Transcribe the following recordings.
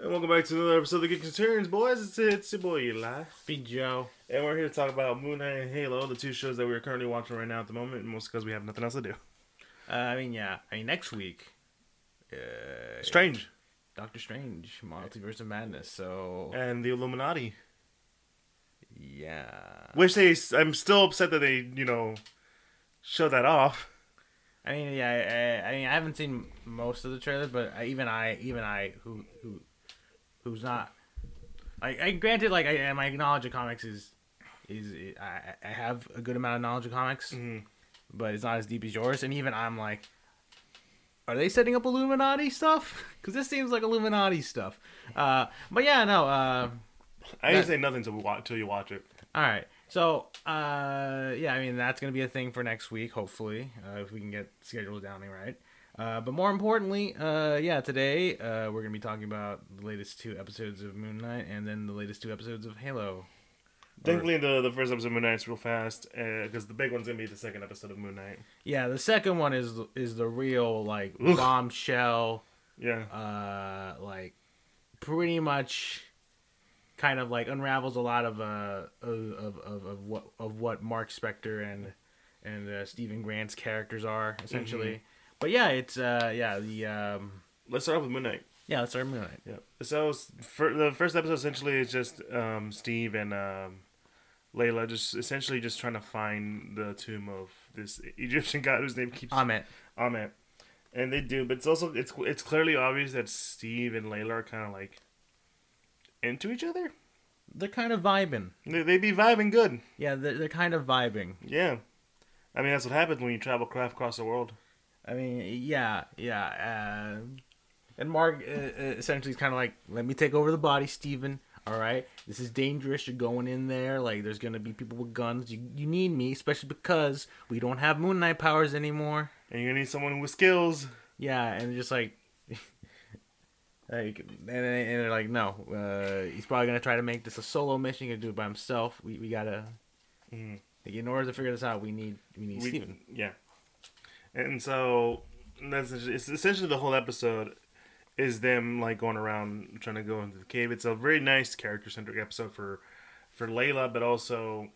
And welcome back to another episode of the Geek Centurions, boys. It's, it's your boy Eli. Big Joe. And we're here to talk about Moon Knight and Halo, the two shows that we're currently watching right now at the moment, mostly because we have nothing else to do. Uh, I mean, yeah. I mean, next week, uh, Strange. Doctor Strange, Multiverse of Madness. So And the Illuminati. yeah. Wish they. I'm still upset that they, you know, showed that off. I mean, yeah. I, I mean, I haven't seen most of the trailers, but I, even I, even I, who, who, who's not. I, I granted, like, I, my knowledge of comics is, is I, I have a good amount of knowledge of comics, Mhm. but it's not as deep as yours. And even I'm like, are they setting up Illuminati stuff? Because this seems like Illuminati stuff. Uh, but yeah, no. Uh, I didn't That- say nothing until we watch, till you watch it. All right. So, uh, yeah, I mean, that's going to be a thing for next week, hopefully, uh, if we can get scheduled down right. Uh, but more importantly, uh, yeah, today uh, we're going to be talking about the latest two episodes of Moon Knight and then the latest two episodes of Halo. Thankfully, the the first episode of Moon Knight's real fast because the big one's gonna be the second episode of Moon Knight. Yeah, the second one is is the real like Ugh. bombshell, Yeah. uh, like pretty much kind of like unravels a lot of uh of of, of, what of what Mark Spector and and uh, Stephen Grant's characters are essentially. But yeah, it's uh yeah the um Let's start off with Moon Knight. yeah let's start Moon Knight. Yeah. So for the first episode essentially is just um, Steve and um, Layla just essentially just trying to find the tomb of this Egyptian god whose name keeps Ammit. Ammit. And they do, but it's also it's it's clearly obvious that Steve and Layla are kind of like into each other. They're kind of vibing. They they be vibing good. Yeah, they're, they're kind of vibing. Yeah. I mean that's what happens when you travel craft across the world. I mean, yeah, yeah. Uh, and Mark uh, uh, essentially is kind of like, let me take over the body, Steven. All right, this is dangerous. You're going in there. Like, there's gonna be people with guns. You you need me, especially because we don't have Moon Knight powers anymore. And you're gonna need someone with skills. Yeah, and just like, like, and, and they're like, no, uh, he's probably gonna try to make this a solo mission. He's gonna do it by himself. We we gotta. Mhm. Like, in order to figure this out, we need we need We- Steven. Yeah. And so that's it's essentially the whole episode is them like going around trying to go into the cave. It's a very nice character centric episode for for Layla, but also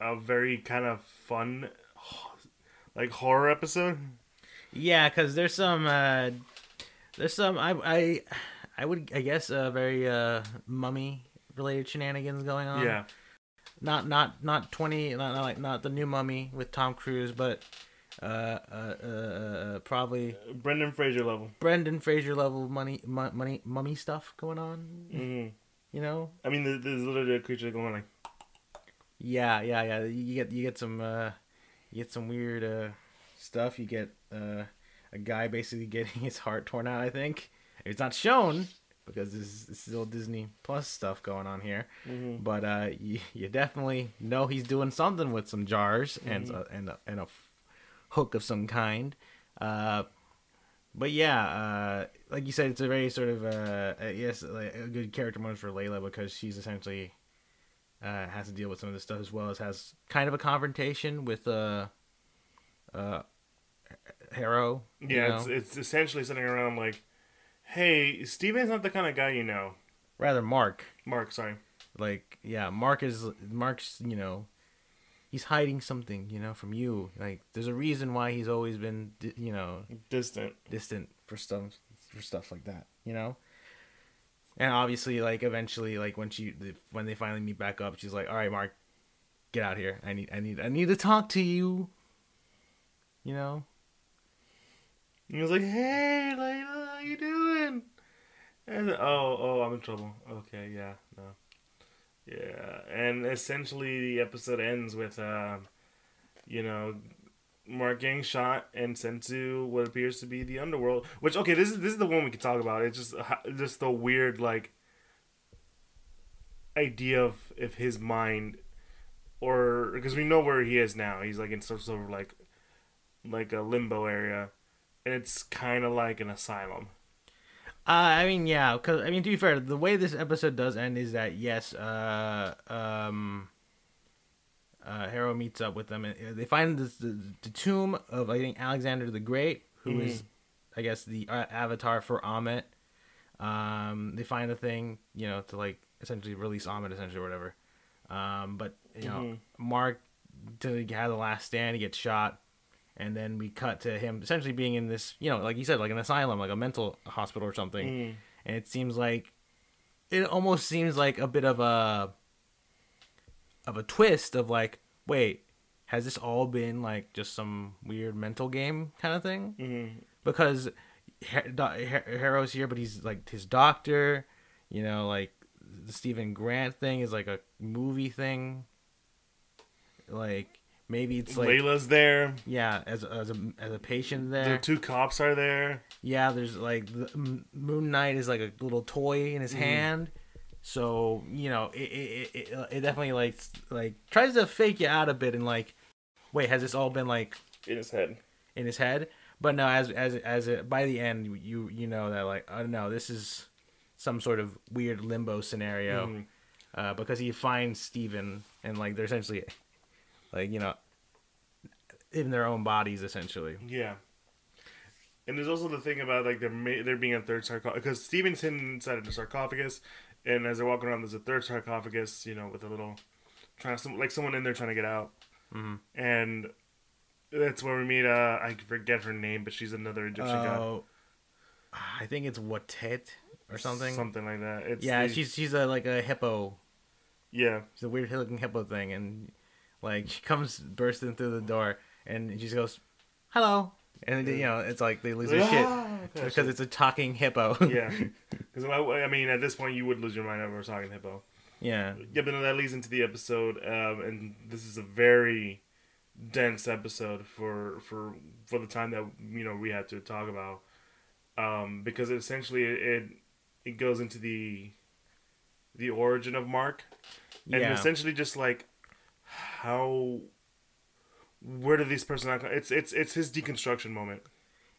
a very kind of fun like horror episode. Yeah, because there's some uh, there's some I I I would I guess uh, very uh, mummy related shenanigans going on. yeah. Not not not twenty not, not like not the new mummy with Tom Cruise, but uh uh uh, uh probably Brendan Fraser level. Brendan Fraser level money mu- money mummy stuff going on. hmm You know. I mean, there- there's literally a creature going like, Yeah, yeah, yeah. You get you get some uh, you get some weird uh, stuff. You get uh, a guy basically getting his heart torn out. I think it's not shown because this, this is all Disney Plus stuff going on here. Mhm. But uh, you, you definitely know he's doing something with some jars and Mhm. a, and a, and a hook of some kind. Uh, but yeah, uh, like you said, it's a very sort of uh, yes, like, a good character moment for Layla because she's essentially uh, has to deal with some of this stuff as well as has kind of a confrontation with uh, uh, Harrow. yeah, know? it's, it's essentially sitting around like, hey, Steven's not the kind of guy you know. rather Mark. Mark, sorry. Like yeah, Mark is Mark's you know. He's hiding something, you know, from you. Like, there's a reason why he's always been, you know, Distant. distant for stuff for stuff like that you know and obviously like eventually like when she when they finally meet back up she's like all right mark get out here i need i need i need to talk to you you know He was like, "Hey, Layla, how you doing?" And oh, oh, I'm in trouble. Okay, yeah, no, yeah, and essentially the episode ends with, um, you know, Mark getting shot and sent to what appears to be the underworld. Which, okay, this is this is the one we could talk about. It's just just the weird like idea of if his mind, or because we know where he is now. He's like in sort of like like a limbo area and it's kind of like an asylum. Uh, i mean yeah because i mean to be fair the way this episode does end is that yes uh um uh harrow meets up with them and uh, they find this the, the tomb of i think alexander the great who is, Mhm. i guess the uh, avatar for Ammit. Um, they find the thing, you know, to like essentially release Ammit, essentially or whatever. Um, but you know, Mhm. Mark to have the last stand, he gets shot, and then we cut to him essentially being in this, you know, like you said, like an asylum, like a mental hospital or something. Mm. And it seems like it almost seems like a bit of a of a twist of like, wait, has this all been like just some weird mental game kind of thing? Mm. because Har- Har- Harrow's here, but he's like his doctor. You know, like the Stephen Grant thing is like a movie thing. Like maybe it's like Layla's there. yeah, as as a as a patient there. The two cops are there. Yeah, there's like the M- Moon Knight is like a little toy in his hand. So you know, it it, it it definitely like like tries to fake you out a bit and like, wait, has this all been like In his head. in his head. But no, as as as it, by the end, you you know that like I don't know, this is some sort of weird limbo scenario Mhm. uh, because he finds Steven and like they're essentially like you know in their own bodies essentially. Yeah. And there's also the thing about like there may, there being a third sarcophagus because Steven's hidden inside of the sarcophagus, and as they're walking around, there's a third sarcophagus, you know, with a little trying to like someone in there trying to get out, Mhm. and that's where we meet. Uh, I forget her name, but she's another Egyptian god, Oh, I think it's Taweret or something. something like that. It's yeah, the- she's she's a like a hippo. yeah, She's a weird looking hippo thing, and like she comes bursting through the door, and she just goes, "Hello," and you know it's like they lose their shit. Ah, because it's a talking hippo. yeah, because I, I mean at this point you would lose your mind over a talking hippo. yeah. Yeah, but that leads into the episode, um, and this is a very dense episode for for for the time that you know we had to talk about, um, because essentially it, it it goes into the the origin of Mark, and Yeah. essentially just like how where did these personalities? It's it's it's his deconstruction moment.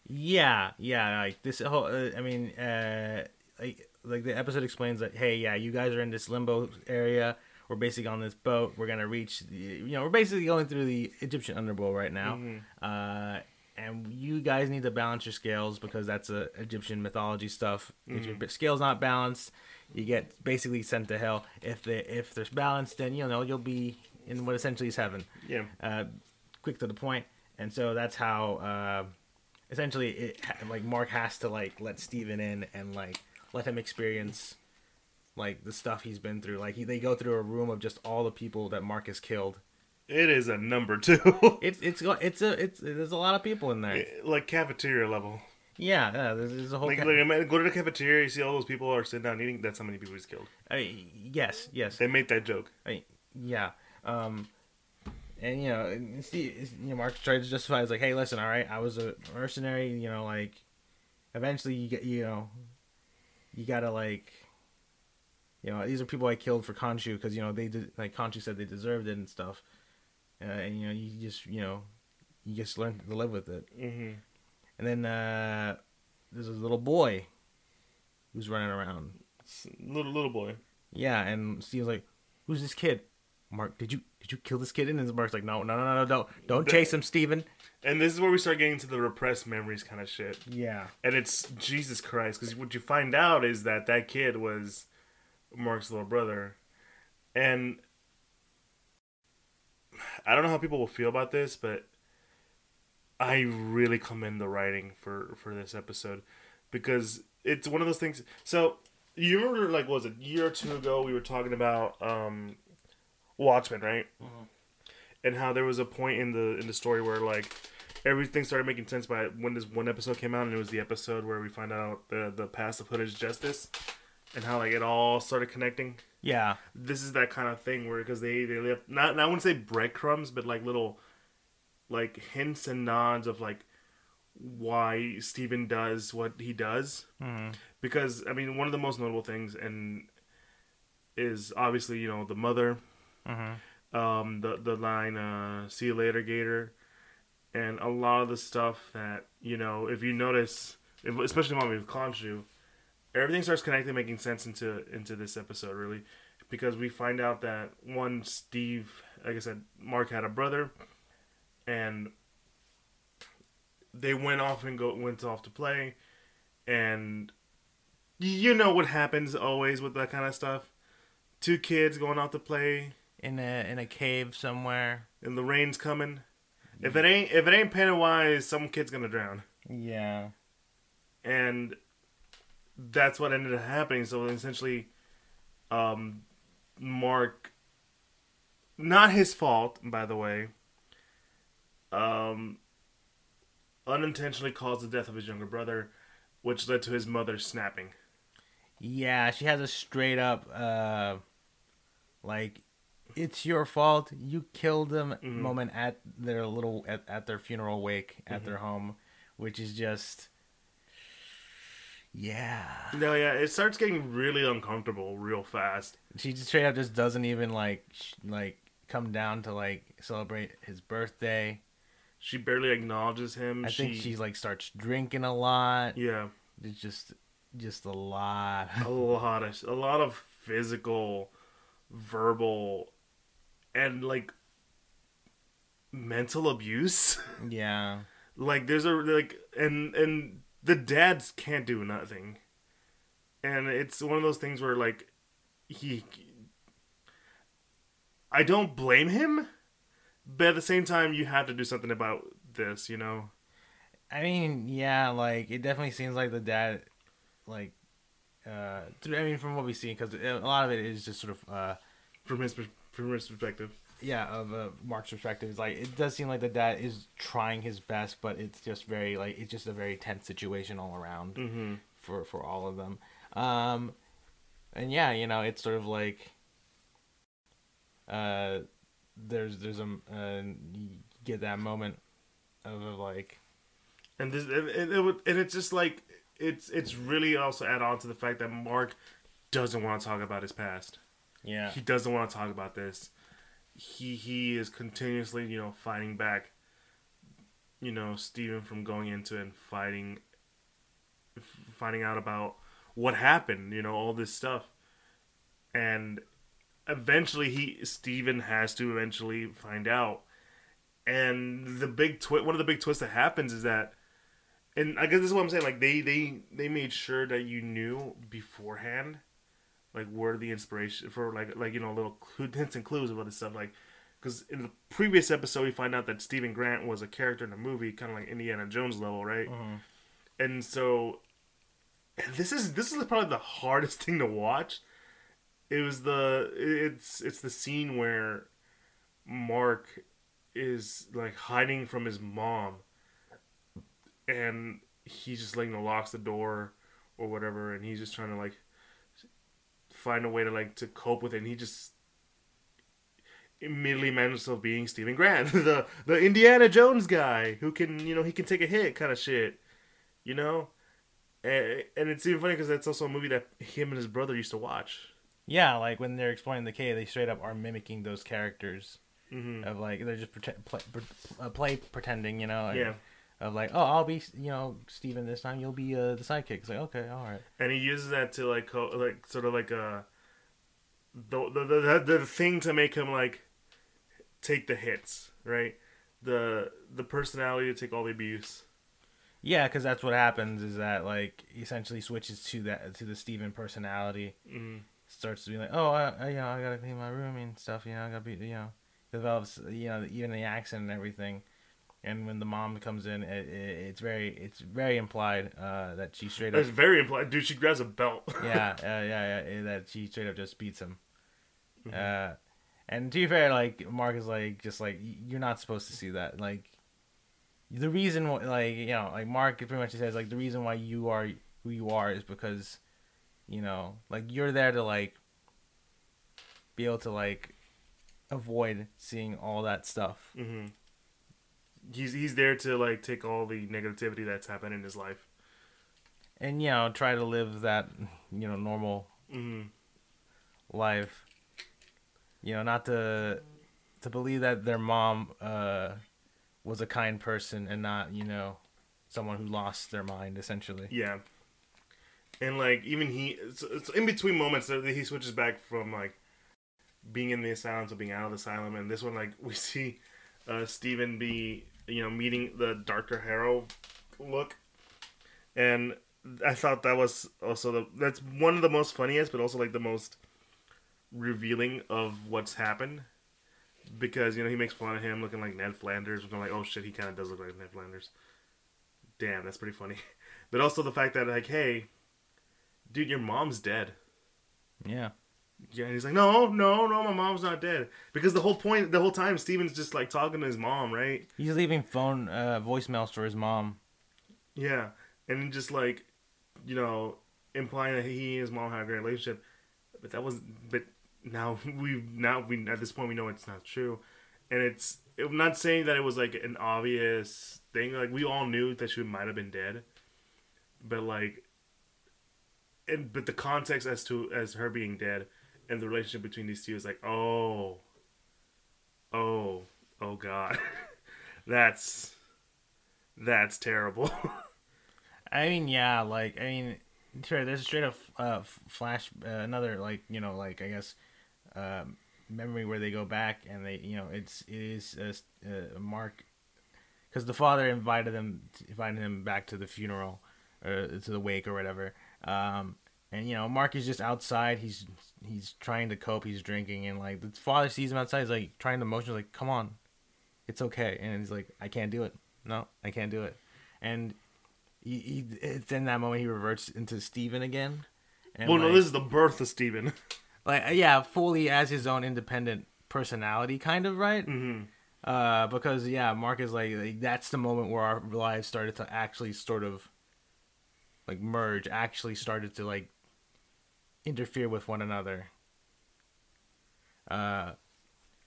Yeah, yeah, like this whole. Uh, I mean, uh, like like the episode explains that hey, yeah, you guys are in this limbo area. We're basically on this boat. We're gonna reach. The, you know, we're basically going through the Egyptian underworld right now. Uh, and you guys need to balance your scales because that's a Egyptian mythology stuff. If your scales not balanced, you get basically sent to hell. If they if there's balance, then you know you'll be in what essentially is heaven. Yeah, uh, quick to the point, and so that's how uh, essentially it like Mark has to like let Steven in and like let him experience like the stuff he's been through. Like he, they go through a room of just all the people that Mark has killed. it is a number two, It's it's it's a it's there's a lot of people in there. like cafeteria level. Yeah, yeah there's, there's a whole. Like, ca- like go to the cafeteria, you see all those people are sitting down eating. That's how many people he's killed. I mean, yes, yes. They made that joke. I mean, yeah. Um, and you know, Steve, you know, Mark tried to justify. It's like, hey, listen, all right, I was a mercenary. You know, like, eventually you get, you know, you gotta like, you know, these are people I killed for Khonshu because you know they did like Khonshu said they deserved it and stuff. Uh, and you know, you just you know, you just learn to live with it. Mm-hmm. And then uh, there's a little boy who's running around. Little little boy. Yeah, and Steve's like, "Who's this kid?" Mark, did you did you kill this kid? And Mark's like, "No, no, no, no, no, don't don't chase him, Steven. And this is where we start getting to the repressed memories kind of shit. Yeah, And it's Jesus Christ, because what you find out is that that kid was Mark's little brother, and I don't know how people will feel about this, but I really commend the writing for for this episode because it's one of those things. So you remember, like, what was it a year or two ago? We were talking about um, Watchmen, right? And how there was a point in the in the story where like everything started making sense by when this one episode came out, and it was the episode where we find out the the past of Hooded Justice, and how like it all started connecting yeah, this is that kind of thing where because they they left not, not I wouldn't say breadcrumbs, but like little like hints and nods of like why Steven does what he does. Mhm. Because I mean, one of the most notable things and is obviously you know the mother, Mhm. um, the the line uh, "See you later, Gator," and a lot of the stuff that you know if you notice, if, especially when we've Khonshu, everything starts connecting, making sense into into this episode really, because we find out that one Steve, like I said, Mark had a brother, and they went off and go went off to play, and you know what happens always with that kind of stuff. Two kids going out to play, in a in a cave somewhere. and the rain's coming. If it ain't if it ain't Pennywise, some kid's gonna drown, Yeah. and that's what ended up happening. So essentially, um, Mark, not his fault, by the way, um, unintentionally caused the death of his younger brother, which led to his mother snapping. Yeah, she has a straight up uh like it's your fault. You killed them Mhm. moment at their little at, at their funeral wake at Mhm. their home, which is just yeah. No, yeah, it starts getting really uncomfortable real fast. She just straight up just doesn't even like sh- like come down to like celebrate his birthday. She barely acknowledges him. I she, think she like starts drinking a lot. yeah, It's just just a lot. a lot of a lot of physical, verbal, and like mental abuse. yeah. like there's a like and and the dads can't do nothing, and it's one of those things where like he. I don't blame him, but at the same time, you have to do something about this, you know. I mean, yeah, like it definitely seems like the dad, like, uh, through, I mean, from what we see, because a lot of it is just sort of, uh, from his per- perspective. yeah, of uh, Mark's perspective, it's like it does seem like the dad is trying his best, but it's just very like it's just a very tense situation all around Mm-hmm. for for all of them. Um, and yeah, you know, it's sort of like, uh, there's there's a uh, you get that moment of, of like And this and, and it would and it's just like it's it's really also add on to the fact that Mark doesn't want to talk about his past. Yeah He doesn't want to talk about this. He he is continuously you know fighting back. You know Steven from going into and fighting, finding out about what happened. You know all this stuff, and eventually he Steven has to eventually find out. And the big twist, one of the big twists that happens is that and I guess this is what I'm saying. Like they they they made sure that you knew beforehand, like where the inspiration for like like you know little clue, hints and clues about this stuff. Like because in the previous episode we find out that Stephen Grant was a character in the movie, kind of like Indiana Jones level, right? Mhm. And so and this is this is probably the hardest thing to watch. It was the it's it's the scene where Mark is like hiding from his mom and he's just like you know, locks the door or whatever and he's just trying to like find a way to like to cope with it and he just immediately manages himself being Stephen Grant the the Indiana Jones guy who can you know he can take a hit kind of shit you know and, and it's even funny because that's also a movie that him and his brother used to watch Yeah, like when they're exploring the cave, they straight up are mimicking those characters mm-hmm. of like they're just pretend, play, uh, play pretending, you know. like, yeah Of like, oh, I'll be, you know, Steven this time. You'll be uh, the sidekick. It's like, okay, all right. and he uses that to like co- like sort of like a the the, the the thing to make him like take the hits right the the personality to take all the abuse Yeah, because that's what happens. Is that like essentially switches to that to the Steven personality. mm. Starts to be like, oh, I, I, you know, I gotta clean my room and stuff. You know, I gotta be, you know, develops, you know, even the accent and everything. And when the mom comes in, it, it, it's very, it's very implied uh, that she straight up it's very implied dude she grabs a belt yeah, uh, yeah, yeah, that she straight up just beats him. Mhm. Uh, and to be fair, like Mark is like just like you're not supposed to see that. Like the reason, wh- like you know, like Mark pretty much says like the reason why you are who you are is because you know, like you're there to like be able to like avoid seeing all that stuff. hmm he's he's there to like take all the negativity that's happened in his life. And you know try to live that you know normal hmm life. You know not to to believe that their mom uh was a kind person and not you know someone who lost their mind essentially. Yeah. And like even he it's, it's in between moments that he switches back from like being in the asylum to being out of the asylum. And this one like we see uh Steven be you know meeting the Dr. Harrow look and I thought that was also the that's one of the most funniest, but also like the most revealing of what's happened. Because you know he makes fun of him looking like Ned Flanders, I'm like, oh shit, he kind of does look like Ned Flanders. Damn, that's pretty funny. But also the fact that like, hey, dude, your mom's dead. Yeah. Yeah, and he's like, no, no, no, my mom's not dead. Because the whole point, the whole time, Steven's just like talking to his mom, right? He's leaving phone uh, voicemails for his mom. Yeah, and just like, you know, implying that he and his mom had a great relationship, but that was, but now we now we at this point we know it's not true, and it's I'm not saying that it was like an obvious thing. Like we all knew that she might have been dead, but like, and but the context as to as her being dead and the relationship between these two is like, oh, oh, oh god, that's that's terrible. I mean, yeah, like I mean, sure. There's a straight up uh, flash, uh, another like you know, like I guess, uh, memory where they go back and they, you know, it's it is a, uh, Mark, because the father invited them, invited him back to the funeral, or to the wake or whatever. Um, and you know, Mark is just outside. He's he's trying to cope. He's drinking, and like the father sees him outside. He's like trying to motion, like, "Come on, it's okay." And he's like, "I can't do it. No, I can't do it." And he, he it's in that moment he reverts into Steven again. And well, no, this is the birth of Steven. like uh, yeah, fully as his own independent personality, kind of right. hmm Uh, because yeah, Mark is like, like that's the moment where our lives started to actually sort of like merge, actually started to like interfere with one another. Uh,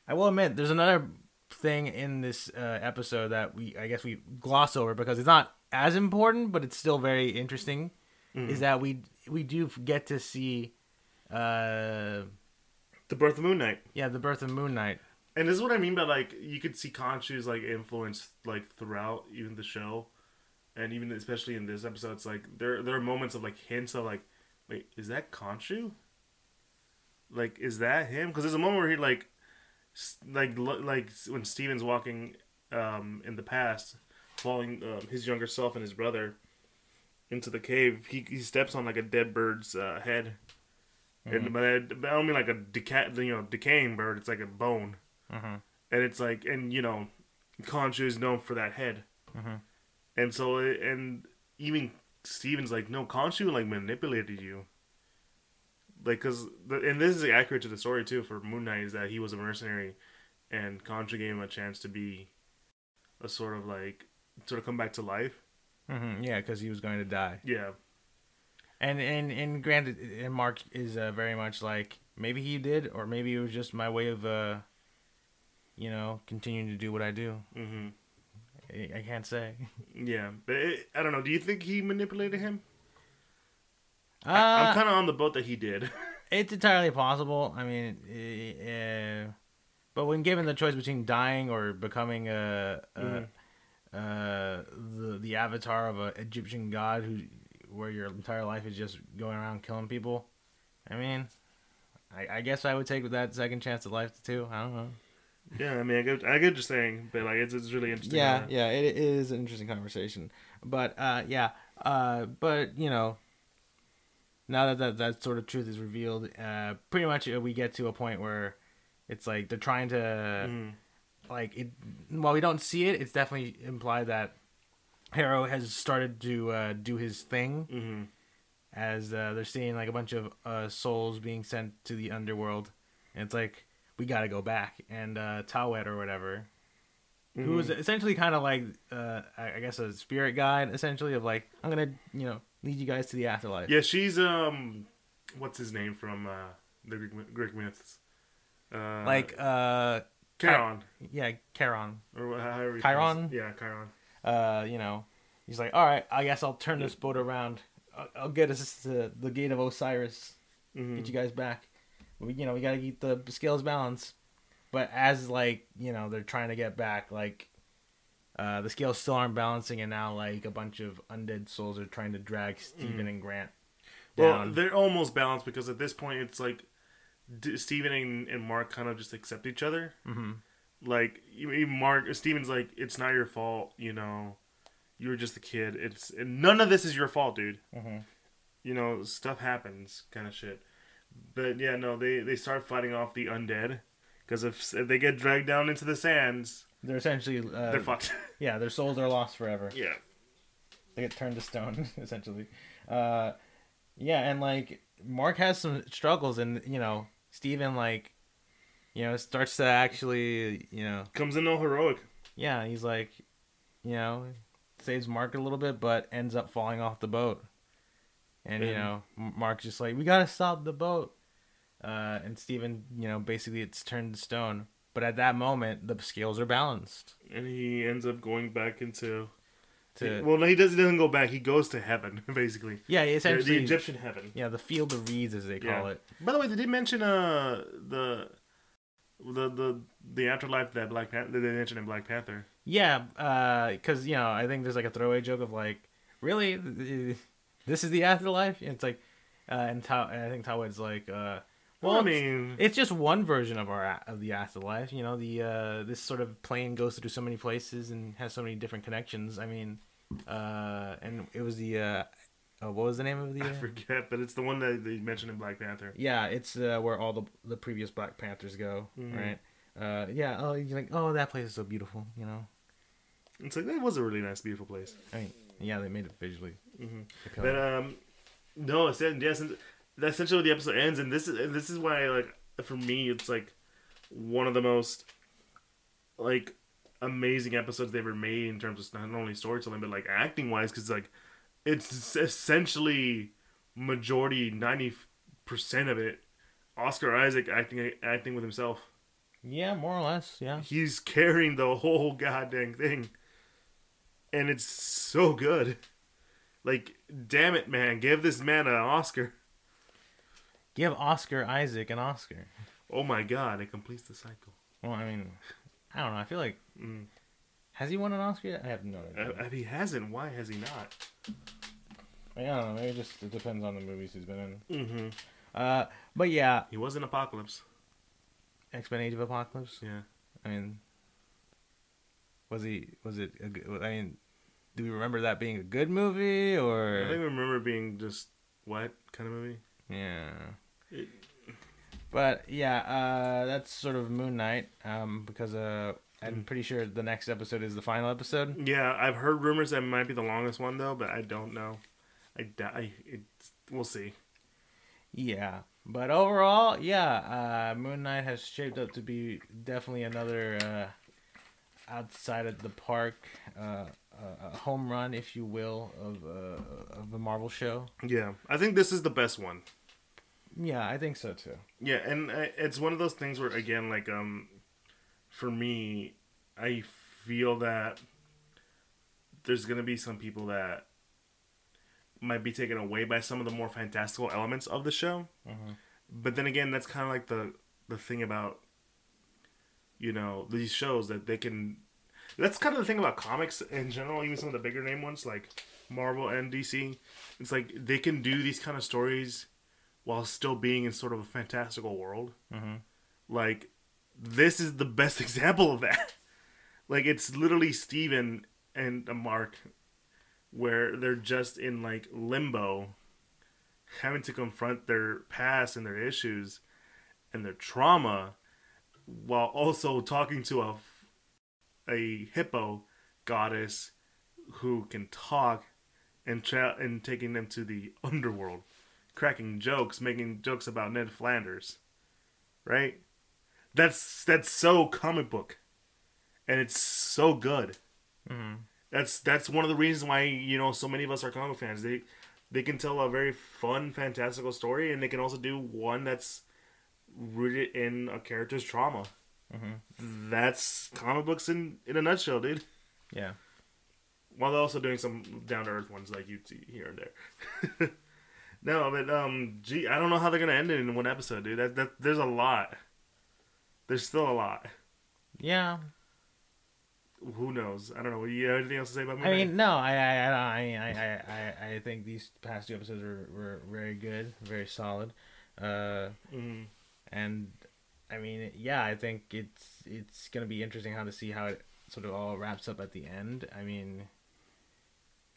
I will admit, there's another thing in this uh, episode that we, I guess, we gloss over because it's not as important, but it's still very interesting. Is that we we do get to see, uh, The birth of Moon Knight. yeah, the birth of Moon Knight. And this is what I mean by like you could see Khonshu's like influence like throughout even the show, and even especially in this episode, it's like there there are moments of like hints of like, wait, is that Khonshu? Like, is that him? Because there's a moment where he like, like like when Steven's walking um in the past, following um, his younger self and his brother into the cave, he he steps on like a dead bird's uh, head. And but I, I don't mean like a deca- you know decaying bird. It's like a bone Mm-hmm. and it's like and you know Khonshu is known for that head Mhm. and so and even Steven's like no Khonshu like manipulated you. Like because and this is accurate to the story too for Moon Knight is that he was a mercenary and Khonshu gave him a chance to be a sort of like sort of come back to life. Hmm Yeah, because he was going to die. yeah. And and and granted, and Mark is uh, very much like maybe he did, or maybe it was just my way of, uh, you know, continuing to do what I do. hmm I, can't say. yeah but it, I don't know do you think he manipulated him Uh, I, I'm kind of on the boat that he did it's entirely possible. I mean, uh, but when given the choice between dying or becoming a, a Mhm. uh, the the avatar of an Egyptian god who, where your entire life is just going around killing people, I mean, I, I guess I would take that second chance at life too. I don't know. Yeah I mean I get I get what you're saying but like it's, it's really interesting Yeah, uh, yeah, it, it is an interesting conversation. But uh, yeah, uh, but you know, now that that, that sort of truth is revealed, uh, pretty much uh, we get to a point where it's like they're trying to mhm. like it. While we don't see it, it's definitely implied that Harrow has started to uh, do his thing hmm as uh, they're seeing like a bunch of uh, souls being sent to the underworld, and it's like we got to go back. And uh, Taweret or whatever, who was essentially kind of like uh, I guess a spirit guide, essentially of like I'm gonna you know lead you guys to the afterlife. Yeah, she's um, what's his name from uh the Greek, Greek myths? Uh, Like uh Chiron yeah, Charon. or however. Chiron? Yeah, Chiron. Uh, you know, he's like, all right, I guess I'll turn this boat around. I'll, I'll get us to the gate of Osiris. Mhm. Get you guys back. We, you know, we gotta keep the scales balanced. But as like you know, they're trying to get back, like uh, the scales still aren't balancing, and now like a bunch of undead souls are trying to drag Stephen and Grant Well, they're almost balanced because at this point it's like D- Steven and, and Mark kind of just accept each other. hmm Like even Mark, Steven's like, it's not your fault, you know. You were just a kid. It's and none of this is your fault, dude. Mm-hmm. You know, stuff happens, kind of shit. But yeah, no, they they start fighting off the undead because if, if they get dragged down into the sands, They're essentially uh, they're fucked. yeah, their souls are lost forever. yeah. They get turned to stone essentially. Uh, yeah, and like Mark has some struggles, and you know Steven like, you know, starts to actually you know Comes in all heroic. yeah he's like, you know, saves Mark a little bit, but ends up falling off the boat. And you know, Mark's just like, we gotta stop the boat. Uh, and Steven, you know, basically it's turned to stone. But at that moment, the scales are balanced. And he ends up going back into. To well, no, he doesn't, doesn't go back. He goes to heaven, basically. yeah, essentially, the Egyptian heaven. yeah, the field of reeds as they call Yeah. it. By the way, they did mention uh the the the the afterlife that Black Panther they mentioned in Black Panther. Yeah, because you know, I think there's like a throwaway joke of like, really, this is the afterlife. And it's like, uh, and, Ta- and I think Taweret's like, uh, well, I it's- mean, it's just one version of our of the afterlife. You know, the uh, this sort of plane goes through so many places and has so many different connections. I mean, uh, and it was the uh, uh, what was the name of the? I Uh, forget, but it's the one that they mentioned in Black Panther. yeah, it's uh, where all the the previous Black Panthers go, Mhm. right? Uh, yeah. Oh, you're like, oh, that place is so beautiful. You know, It's like that was a really nice, beautiful place. I mean, yeah, they made it visually. Hmm. But um, no, it's and that's essentially the episode ends, and this is and this is why like for me it's like one of the most like amazing episodes they ever made in terms of not only storytelling but like acting wise because like it's essentially majority ninety percent of it Oscar Isaac acting acting with himself. Yeah, more or less. Yeah. He's carrying the whole goddamn thing. And it's so good. Like, damn it, man. Give this man an Oscar. Give Oscar Isaac an Oscar. Oh my god, it completes the cycle. Well, I mean, I don't know. I feel like Mm. has he won an Oscar yet? I have no idea. Uh, If he hasn't, why has he not? I don't know. Maybe it just it depends on the movies he's been in. Mm-hmm. Uh, but yeah, He was in Apocalypse. X Men: Age of Apocalypse. Yeah. I mean, was he? Was it? A good, I mean, do we remember that being a good movie or? I think or? remember being just, what kind of movie? Yeah. It- But yeah, uh, that's sort of Moon Knight. Um, because uh, I'm pretty sure the next episode is the final episode. Yeah, I've heard rumors that it might be the longest one, though, but I don't know. I, I it's, we'll see. Yeah, but overall, yeah, uh, Moon Knight has shaped up to be definitely another uh, outside of the park, uh, a home run, if you will, of uh, of a Marvel show. Yeah, I think this is the best one. Yeah, I think so too. Yeah, and I, it's one of those things where again, like um, for me, I feel that there's gonna be some people that might be taken away by some of the more fantastical elements of the show. Mhm. But then again, that's kind of like the the thing about you know these shows that they can. That's kind of the thing about comics in general, even some of the bigger name ones like Marvel and DC. It's like they can do these kind of stories while still being in sort of a fantastical world. Mhm. Like this is the best example of that. like it's literally Steven and Mark where they're just in like limbo having to confront their past and their issues and their trauma while also talking to a a hippo goddess who can talk and tra- and taking them to the underworld cracking jokes making jokes about Ned Flanders right? That's that's so comic book and it's so good. Mhm. that's that's one of the reasons why you know so many of us are comic fans. They they can tell a very fun fantastical story and they can also do one that's rooted in a character's trauma Mhm. that's comic books in in a nutshell dude Yeah. while they're also doing some down to earth ones like you see here and there no but um gee i don't know how they're gonna end it in one episode dude that, that there's a lot there's still a lot Yeah. who knows i don't know you have anything else to say about me? I mean, no, I, I, I, I, I, I, I think these past two episodes were, were very good, very solid, uh, Mhm. and I mean, yeah, I think it's it's gonna be interesting how to see how it sort of all wraps up at the end. I mean,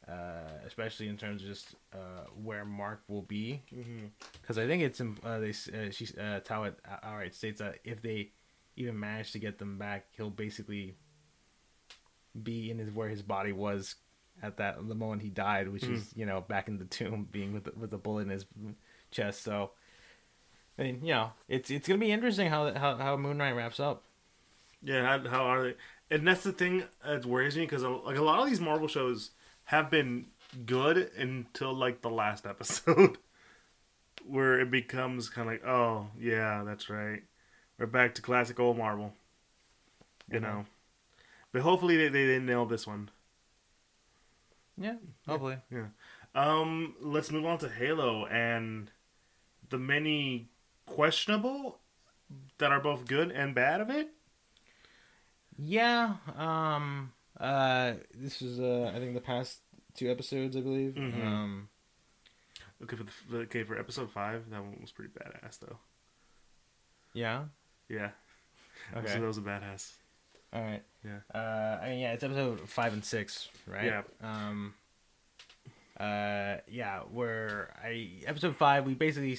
uh, especially in terms of just uh, where Mark will be. Mm-hmm. Because I think it's uh, they uh, she uh, Taweret outright states that if they even manage to get them back, he'll basically be in his where his body was at that the moment he died, which is you know back in the tomb, being with the, with a bullet in his chest. So, I mean, you know, it's it's gonna be interesting how how how Moon Knight wraps up. Yeah, how, how are they? And that's the thing that worries me because like a lot of these Marvel shows have been good until like the last episode, where it becomes kind of like, oh yeah, that's right, we're back to classic old Marvel. You Mhm. know, but hopefully they they, they nail this one. Yeah, hopefully. Yeah. Um, let's move on to Halo and the many questionable that are both good and bad of it. Yeah. Um. Uh. This is uh. I think the past two episodes, I believe. Mhm. Um. Okay, for the okay for episode five, that one was pretty badass though. Yeah. Yeah, Okay. so that was a badass. All right. Yeah. Uh, I mean, yeah, it's episode five and six, right? Yeah. Um. Uh, yeah, where I episode five, we basically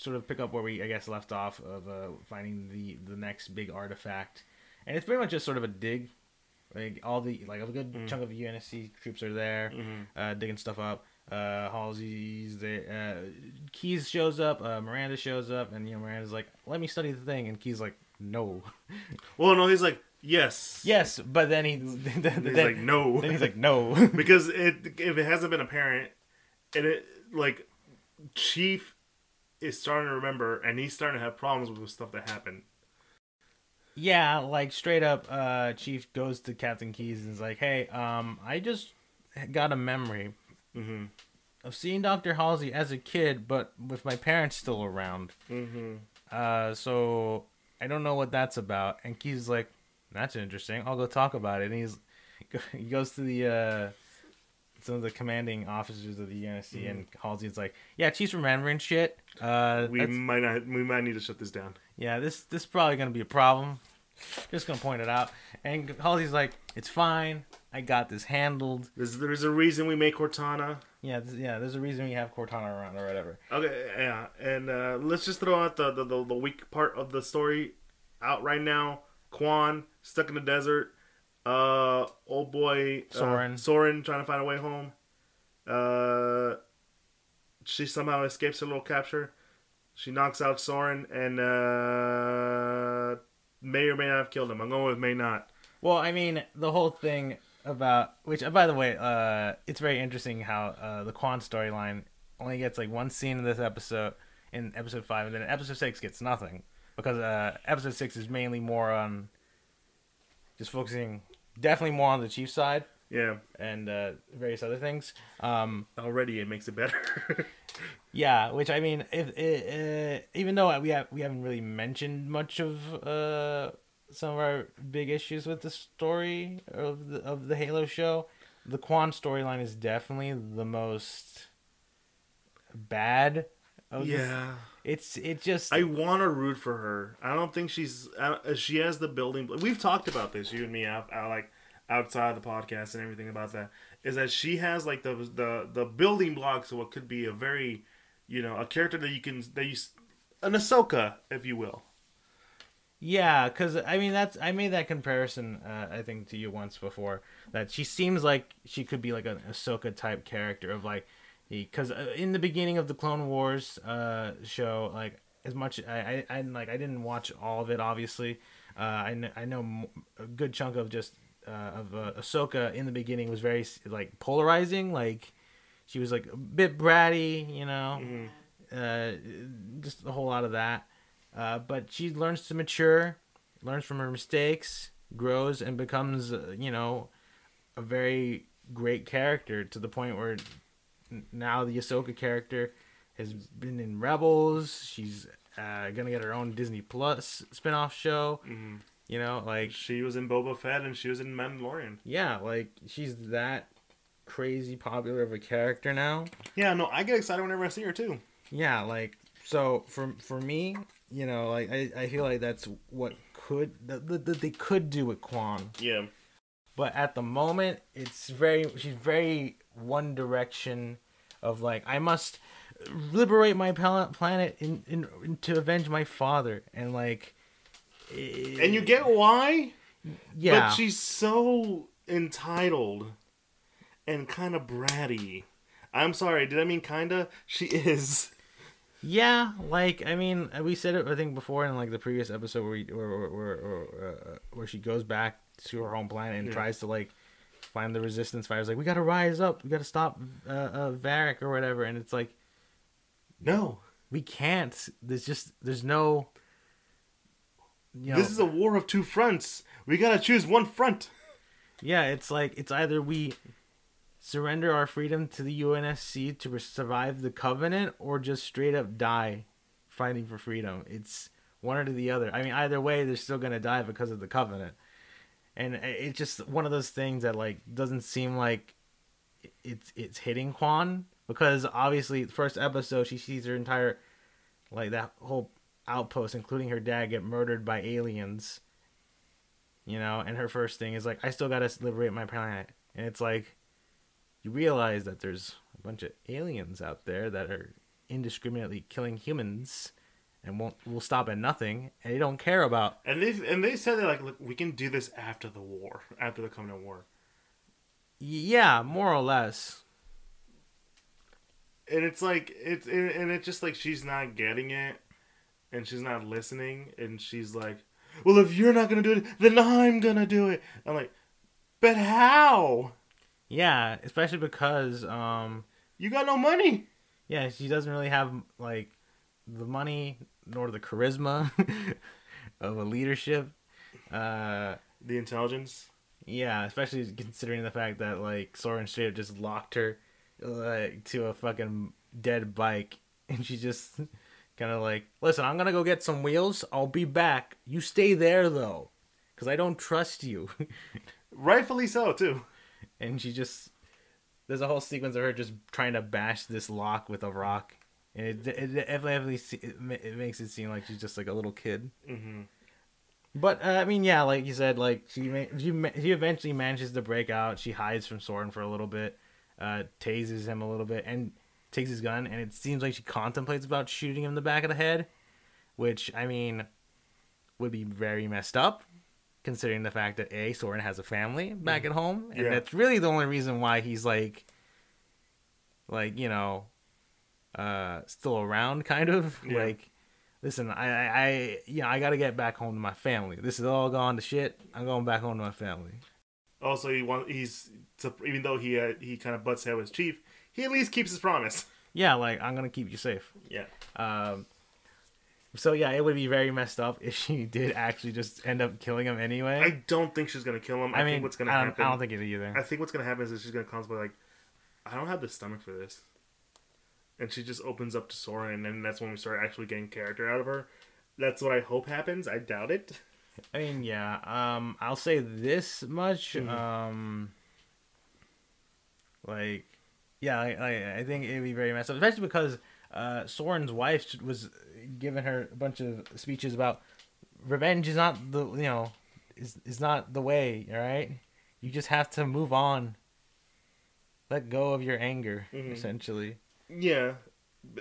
sort of pick up where we, I guess, left off of uh, finding the the next big artifact, and it's pretty much just sort of a dig. Like all the like a good Mm. chunk of UNSC troops are there, Mm-hmm. uh, digging stuff up. Uh, Halsey's there. Uh, Keyes shows up. Uh, Miranda shows up, and you know Miranda's like, "Let me study the thing," and Keyes like, "No." Well, no, he's like yes. Yes, but then he then, He's like no, then he's like no. because it if it hasn't been apparent, and it like Chief is starting to remember, and he's starting to have problems with the stuff that happened. yeah, like straight up, uh, Chief goes to Captain Keyes and is like, "Hey, um, I just got a memory Mm-hmm. of seeing Doctor Halsey as a kid, but with my parents still around. Mm-hmm. Uh, so I don't know what that's about." And Keyes is like, "That's interesting. I'll go talk about it." And he's he goes to the uh some of the commanding officers of the UNSC, and Halsey's like, "Yeah, Chief's remembering shit. Uh, We that's- might not. We might need to shut this down. yeah, this this is probably gonna be a problem. Just gonna point it out. And Halsey's like, "It's fine. I got this handled." There's there's a reason we make Cortana. Yeah, this, yeah. There's a reason we have Cortana around or whatever. Okay, yeah, and uh, let's just throw out the, the, the, the weak part of the story out right now. Kwan stuck in the desert. Uh, old boy uh, Soren. Soren trying to find a way home. Uh, she somehow escapes her little capture. She knocks out Soren and uh, may or may not have killed him. I'm going with may not. Well, I mean, the whole thing about which, uh, by the way, uh, it's very interesting how uh, the Kwan storyline only gets like one scene in this episode in episode five, and then episode six gets nothing because uh, episode six is mainly more on just focusing, definitely more on the chief side Yeah, and uh, various other things. Um, already it makes it better. Yeah, which I mean, if uh, even though we have we haven't really mentioned much of uh, some of our big issues with the story of the of the Halo show, the Kwan storyline is definitely the most bad. Yeah. It's it just I want to root for her. I don't think she's. Uh, she has the building. We've talked about this, you and me, out, out like outside the podcast and everything about that. Is that she has like the the the building blocks of what could be a very, you know, a character that you can that you s- an Ahsoka, if you will. Yeah, because I mean that's I made that comparison uh, I think to you once before that she seems like she could be like an Ahsoka type character of like because uh, in the beginning of the Clone Wars uh, show like as much I, I I like I didn't watch all of it obviously uh, I kn- I know m- a good chunk of just uh, of uh, Ahsoka in the beginning was very like polarizing like she was like a bit bratty you know Mhm. uh, just a whole lot of that. Uh, but she learns to mature, learns from her mistakes, grows, and becomes, uh, you know, a very great character to the point where now the Ahsoka character has been in Rebels. She's uh, gonna get her own Disney Plus spin-off show. Mhm. You know, like She was in Boba Fett and she was in Mandalorian. yeah, like she's that crazy popular of a character now. Yeah, no, I get excited whenever I see her too. yeah like so for for me you know like i, I feel like that's what could that, that that they could do with Kwan Yeah. But at the moment, it's very she's very one direction of like I must liberate my planet in, in, in to avenge my father and like And you get why? yeah But she's so entitled and kind of bratty. I'm sorry, did I mean kinda? She is. Yeah, like I mean, we said it I think before in like the previous episode where we, where where where, where, uh, where she goes back to her home planet and Yeah. tries to like find the resistance fighters. Like we got to rise up, we got to stop uh, uh, Varric or whatever. And it's like No. we can't. There's just there's no. You know, This is a war of two fronts. We gotta choose one front. yeah. It's like it's either we surrender our freedom to the UNSC to survive the Covenant, or just straight up die fighting for freedom. It's one or the other. I mean, either way, they're still gonna die because of the Covenant, and it's just one of those things that like doesn't seem like it's it's hitting Kwan because obviously the first episode she sees her entire like that whole outpost, including her dad, get murdered by aliens. You know, and her first thing is like, I still gotta liberate my planet, and it's like, you realize that there's a bunch of aliens out there that are indiscriminately killing humans, and won't will stop at nothing, and they don't care about. And they and they said that like, look, we can do this after the war, after the Covenant War. Yeah, more or less. And it's like it's and and it's just like she's not getting it, and she's not listening, and she's like, "Well, if you're not gonna do it, then I'm gonna do it." I'm like, "But how? Yeah, especially because um, You got no money." yeah, she doesn't really have like the money nor the charisma of a leadership. Uh, The intelligence. yeah, especially considering the fact that like Soren straight up just locked her like to a fucking dead bike, and she just kind of like, listen, I'm gonna go get some wheels. I'll be back. You stay there though, because I don't trust you. Rightfully so too. and she just there's a whole sequence of her just trying to bash this lock with a rock and it, it definitely it, it makes it seem like she's just like a little kid. Hmm but uh, i mean yeah like you said like she she, she eventually manages to break out. She hides from Soren for a little bit uh tases him a little bit and takes his gun and it seems like she contemplates about shooting him in the back of the head which i mean would be very messed up considering the fact that a Soren has a family back at home and Yeah. that's really the only reason why he's like like you know uh still around kind of Yeah. like listen I, I i you know i gotta get back home to my family this is all gone to shit i'm going back home to my family Also, he want he's even though he uh, he kind of butts head with Chief, he at least keeps his promise. yeah like i'm gonna keep you safe Yeah. um so yeah it would be very messed up if she did actually just end up killing him anyway I don't think she's gonna kill him. I, I mean think what's gonna I, happen. I don't think it either I think what's gonna happen is that she's gonna contemplate like, I don't have the stomach for this, and she just opens up to Soren, and then that's when we start actually getting character out of her. That's what I hope happens. I doubt it. I mean, yeah. Um, I'll say this much. Mhm. Um, like, yeah, I, I, I think it'd be very messed up, especially because uh, Soren's wife was giving her a bunch of speeches about revenge is not the you know is is not the way. All right, you just have to move on. Let go of your anger, Mhm. essentially. Yeah,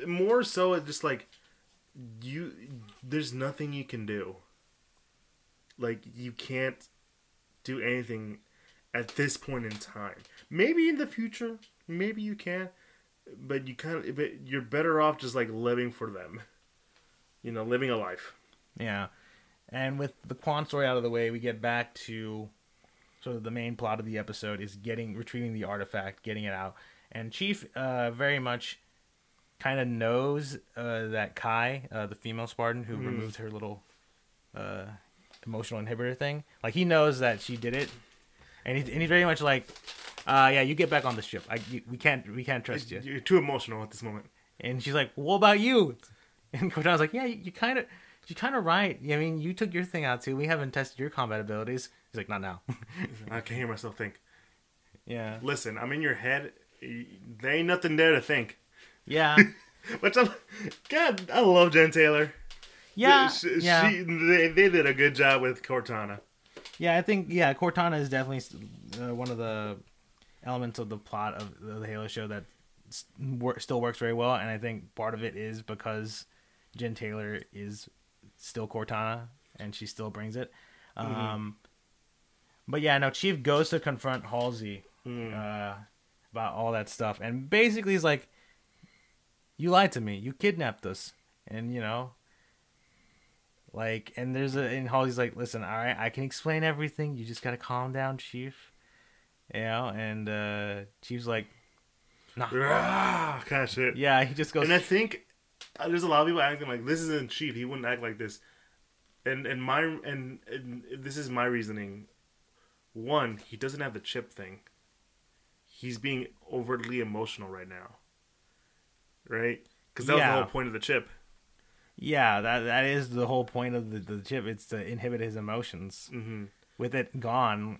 more so it's just like you. There's nothing you can do. Like you can't do anything at this point in time. Maybe in the future, maybe you can, but you kind of. But you're better off just like living for them. You know, living a life. Yeah. And with the Kwan story out of the way, we get back to sort of the main plot of the episode is getting retrieving the artifact, getting it out. And Chief uh, very much kind of knows uh, that Kai, uh, the female Spartan who Mhm. removed her little uh, emotional inhibitor thing, like he knows that she did it, and he's and he's very much like, uh, "Yeah, you get back on the ship. I, you, we can't we can't trust you." You're too emotional at this moment. And she's like, "What about you?" And Cortana's like, "Yeah, you, kind of, you kind of right. I mean, you took your thing out too. We haven't tested your combat abilities." He's like, "Not now." I can hear myself think. yeah, Listen, I'm in your head. There ain't nothing there to think. yeah, Which I'm, God, I love Jen Taylor. yeah, she, yeah. She, they, they did a good job with Cortana. Yeah, I think yeah, Cortana is definitely uh, one of the elements of the plot of the Halo show that still works very well, and I think part of it is because Jen Taylor is still Cortana and she still brings it. Um, but yeah, no, Chief goes to confront Halsey Mm. uh, about all that stuff, and basically he's like, "You lied to me. You kidnapped us," and you know. Like, and there's a, and Halsey's like, listen, all right, I can explain everything. You just gotta calm down, Chief. You know, and uh Chief's like, nah. Ah, kind of shit. Yeah, he just goes, And I think uh, there's a lot of people acting like this isn't Chief. He wouldn't act like this. And and my and, and this is my reasoning. One, he doesn't have the chip thing. He's being overtly emotional right now. Right? Because that was the whole point of the chip. yeah, that that is the whole point of the, the chip. It's to inhibit his emotions. hmm With it gone,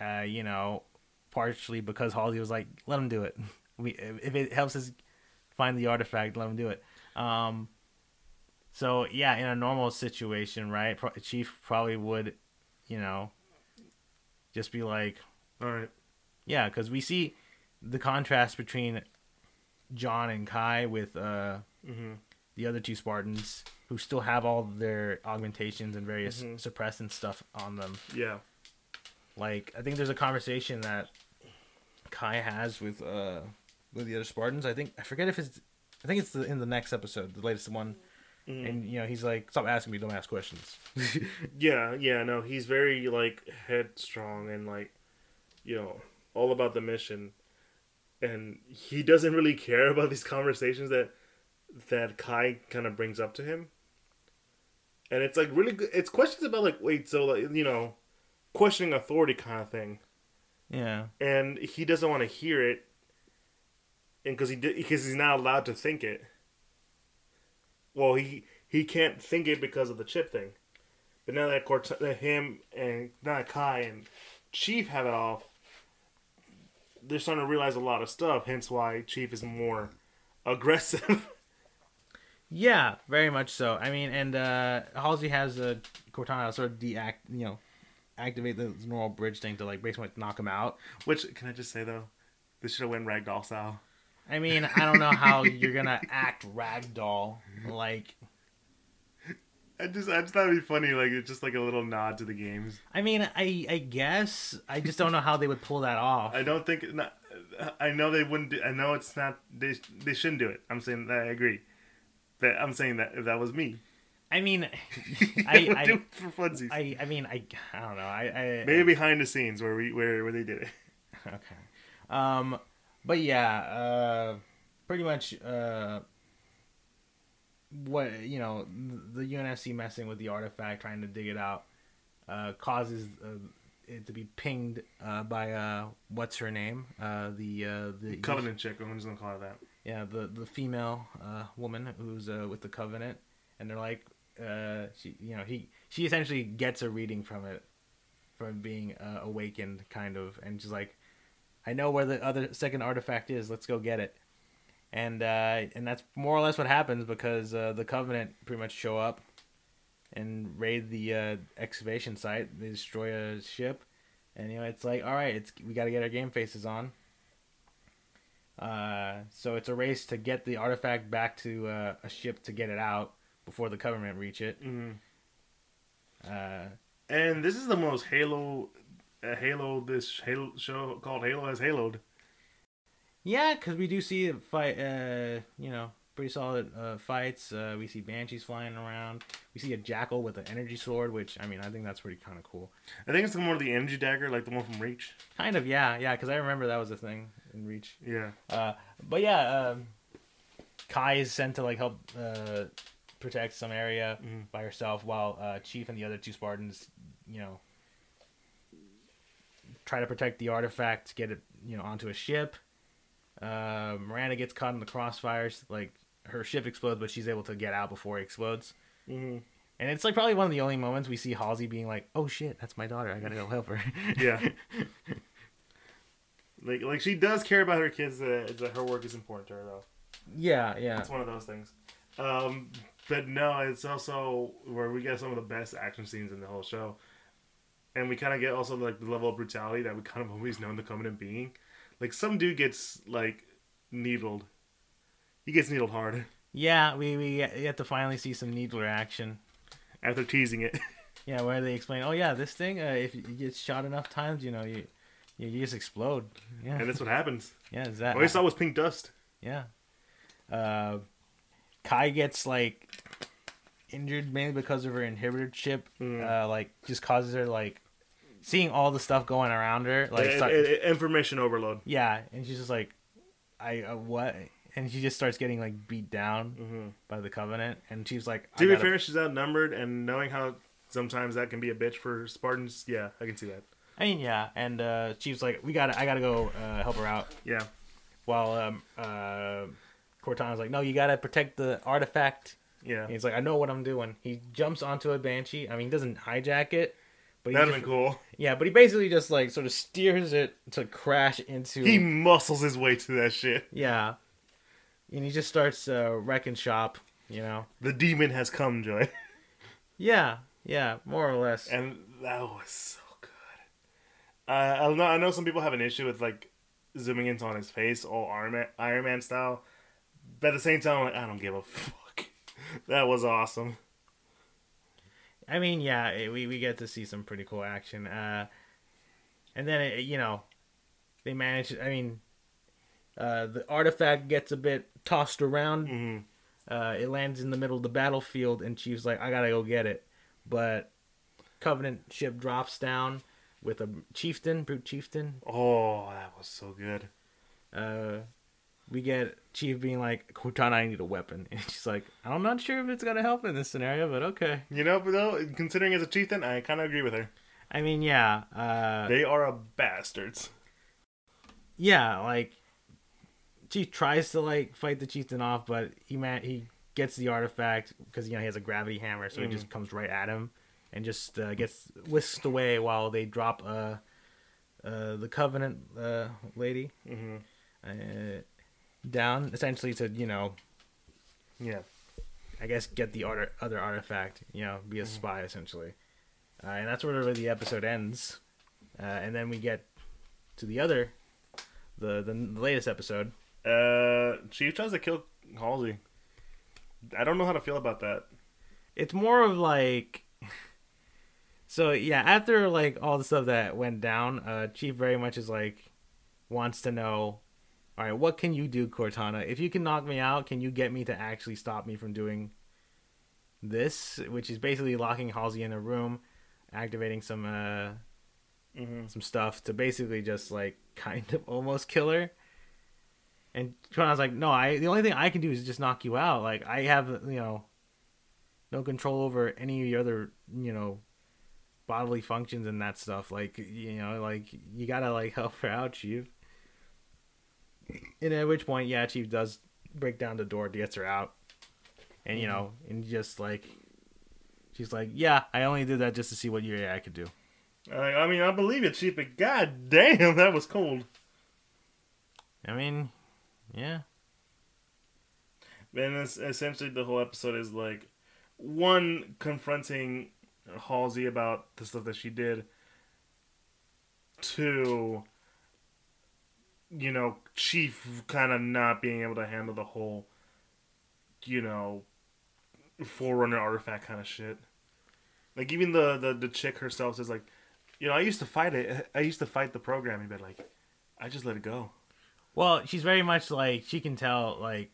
uh, you know, partially because Halsey was like, let him do it. We if it helps us find the artifact, let him do it. Um, so yeah, in a normal situation, right, Pro- Chief probably would, you know, just be like, All right. Yeah, because we see the contrast between John and Kai with uh, hmm the other two Spartans who still have all their augmentations and various Mhm. suppressant stuff on them. Yeah. Like, I think there's a conversation that Kai has with uh, with the other Spartans. I think I forget if it's I think it's the, in the next episode, the latest one. Mhm. And you know, he's like, "Stop asking me, don't ask questions." Yeah, yeah, no, he's very like headstrong and like, you know, all about the mission, and he doesn't really care about these conversations that that Kai kind of brings up to him. And it's like really good. It's questions about like, wait, so like you know, questioning authority kind of thing, yeah, and he doesn't want to hear it, and because he because he's not allowed to think it. Well, he he can't think it because of the chip thing. But now that Cort- that him and now that Kai and Chief have it off, they're starting to realize a lot of stuff. Hence why Chief is more aggressive. yeah, very much so. I mean, and uh, Halsey has a Cortana sort of deact, you know, activate the normal bridge thing to like basically knock him out. Which can I just say though, this should have went ragdoll style. I mean, I don't know how you're gonna act ragdoll. Like, I just I just thought it'd be funny, like it's just like a little nod to the games. I mean, I I guess I just don't know how they would pull that off. I don't think. Not, I know they wouldn't. Do, I know it's not. They they shouldn't do it. I'm saying that I agree. But I'm saying that if that was me, I mean, I, I do I, it for funsies. I I mean, I I don't know. I, I Maybe behind the scenes where we where where they did it. okay. Um, but yeah, uh, pretty much uh, what you know, the UNSC messing with the artifact, trying to dig it out, uh, causes uh, it to be pinged uh, by uh, what's her name? Uh, the uh, the Covenant chick. I'm just gonna call it that. yeah, the the female uh, woman who's uh, with the covenant, and they're like, uh, she, you know, he she essentially gets a reading from it, from being uh, awakened, kind of, and she's like, I know where the other second artifact is. Let's go get it, and uh, and that's more or less what happens because uh, the covenant pretty much show up and raid the uh, excavation site. They destroy a ship, and you know it's like, all right, it's we got to get our game faces on. Uh, so it's a race to get the artifact back to uh, a ship to get it out before the Covenant reach it. hmm Uh, And this is the most Halo, uh, Halo. This Halo show called Halo has Haloed. Yeah, because we do see fight. Uh, you know, pretty solid uh, fights. Uh, we see banshees flying around. We see a jackal with an energy sword, which I mean, I think that's pretty kind of cool. I think it's more of the energy dagger, like the one from Reach. Kind of, yeah, yeah. Because I remember that was a thing in Reach. Yeah. Uh, but yeah, um, Kai is sent to like help uh, protect some area Mhm. by herself, while uh, Chief and the other two Spartans, you know, try to protect the artifact, get it, you know, onto a ship. Uh, Miranda gets caught in the crossfires. Like her ship explodes, but she's able to get out before it explodes. hmm And it's like probably one of the only moments we see Halsey being like, "Oh shit, that's my daughter. I gotta go help her." Yeah. like like she does care about her kids. That, that her work is important to her though. yeah, yeah. It's one of those things. Um, but no, it's also where we get some of the best action scenes in the whole show. and we kind of get also like the level of brutality that we kind of always known the Covenant being. Like some dude gets like needled. He gets needled hard Yeah, we we get to finally see some needler action. after teasing it. Yeah, where they explain, oh yeah, this thing, uh, if you get shot enough times, you know, you you, you just explode. Yeah, and that's what happens. yeah, is that? All I saw was pink dust. Yeah. Uh, Kai gets like injured mainly because of her inhibitor chip. Mm. Uh, like just causes her like seeing all the stuff going around her. Like It- start- it- information overload. yeah, and she's just like, I uh, what? And she just starts getting like beat down Mm-hmm. by the Covenant, and she's like, I To be fair, she's outnumbered, and knowing how sometimes that can be a bitch for Spartans, yeah, I can see that. I mean, yeah, and uh, she's like, we gotta, I gotta go uh, help her out. Yeah. While um, uh, Cortana's like, no, you gotta protect the artifact. Yeah. And he's like, I know what I'm doing. He jumps onto a banshee. I mean, he doesn't hijack it, but That'd just, been cool. yeah, but he basically just like sort of steers it to crash into. He muscles his way to that shit. yeah, and he just starts uh, wrecking shop. You know. The demon has come, Joy. Yeah, yeah, more or less. And that was so good. Uh, I know I know some people have an issue with like zooming into on his face, all Iron Man, Iron Man style. But at the same time, I'm like, I don't give a fuck. That was awesome. I mean, yeah, it, we we get to see some pretty cool action. Uh, and then it, you know, they manage. I mean, uh, the artifact gets a bit tossed around. hmm Uh, it lands in the middle of the battlefield, and Chief's like, "I gotta go get it," but Covenant ship drops down with a chieftain, brute chieftain. Oh, that was so good. Uh, we get Chief being like, "Cortana, I need a weapon," and she's like, "I'm not sure if it's gonna help in this scenario, but okay." You know, but though, considering as a chieftain, I kind of agree with her. I mean, yeah, uh, They are a bastards. yeah, like Chief tries to like fight the chieftain off, but he man he gets the artifact because you know he has a gravity hammer, so Mm. it just comes right at him and just uh, gets whisked away while they drop uh, uh the covenant uh lady hmm uh, down essentially to you know Yeah. I guess get the other other artifact, you know, be a Mm-hmm. spy essentially, uh, and that's where the episode ends, uh, and then we get to the other, the the, the latest episode. Uh, Chief tries to kill Halsey. I don't know how to feel about that. It's more of like, so yeah, after like all the stuff that went down, uh, Chief very much is like wants to know, all right, what can you do, Cortana? If you can knock me out, can you get me to actually stop me from doing this? Which is basically locking Halsey in a room, activating some uh Mm-hmm. some stuff to basically just like kind of almost kill her. And Cortana's like, no, I the only thing I can do is just knock you out. Like I have you know no control over any of your other you know bodily functions and that stuff. Like you know, like you gotta like help her out, Chief. And at which point, yeah, Chief does break down the door, gets her out, and you know, and just like she's like, yeah, I only did that just to see what your AI could do. I, I mean, I believe it, Chief, but god damn, that was cold. I mean, yeah. And it's, essentially, the whole episode is like one confronting Halsey about the stuff that she did. Two, you know, Chief kind of not being able to handle the whole, you know, Forerunner artifact kind of shit. Like even the, the the chick herself says like, you know, I used to fight it. I used to fight the programming, but like, I just let it go. Well, she's very much like she can tell like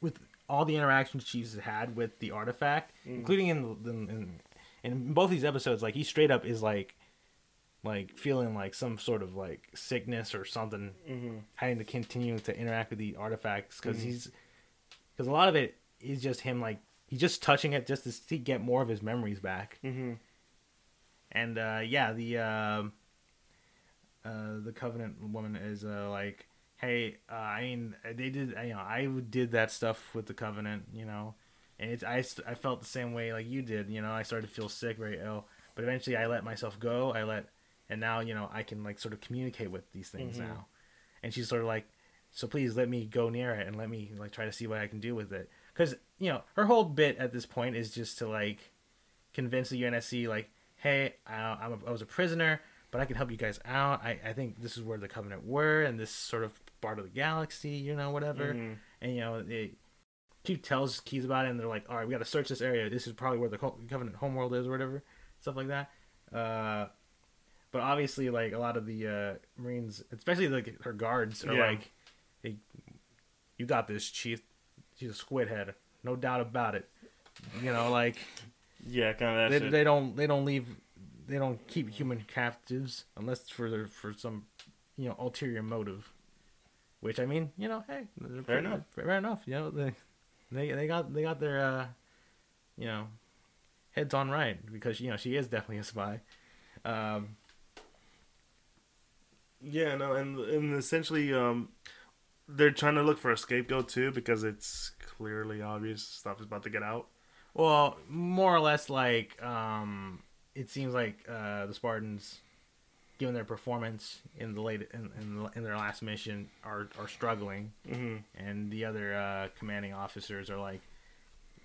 with all the interactions she's had with the artifact, mm. including in, the, in in both these episodes. Like he straight up is like like feeling like some sort of like sickness or something, Mm-hmm. having to continue to interact with the artifacts because he's because a lot of it is just him like he's just touching it just to see, get more of his memories back. Mm-hmm. And uh, yeah, the uh, uh, the Covenant woman is uh, like, hey, uh, I mean, they did, you know, I did that stuff with the Covenant, you know, and it's I, I felt the same way like you did, you know, I started to feel sick, very ill, but eventually I let myself go, I let, and now you know I can like sort of communicate with these things Mhm. now, and she's sort of like, so please let me go near it and let me like try to see what I can do with it, because you know her whole bit at this point is just to like convince the UNSC like "Hey, I, I'm a, I was a prisoner, but I can help you guys out. I, I think this is where the Covenant were, and this sort of part of the galaxy, you know, whatever." Mhm. And you know, it. Chief tells Keyes about it, and they're like, "All right, we got to search this area. This is probably where the Co- Covenant homeworld is, or whatever, stuff like that." Uh, but obviously, like a lot of the uh, Marines, especially like her guards, are Yeah. like, "Hey, you got this, Chief. She's a squid head, no doubt about it." You know, like Yeah, kind of that they, shit. they don't they don't leave they don't keep human captives unless for their, for some you know ulterior motive. Which I mean, you know, hey, Fair pretty- enough. Fair enough. You know, they they they got they got their uh, you know, heads on right because you know she is definitely a spy. Um, Yeah, no, and and essentially, um, they're trying to look for a scapegoat too because it's clearly obvious stuff is about to get out. well, more or less like um, it seems like uh, the Spartans, given their performance in the late in in, in their last mission, are are struggling. hmm and the other uh, commanding officers are like,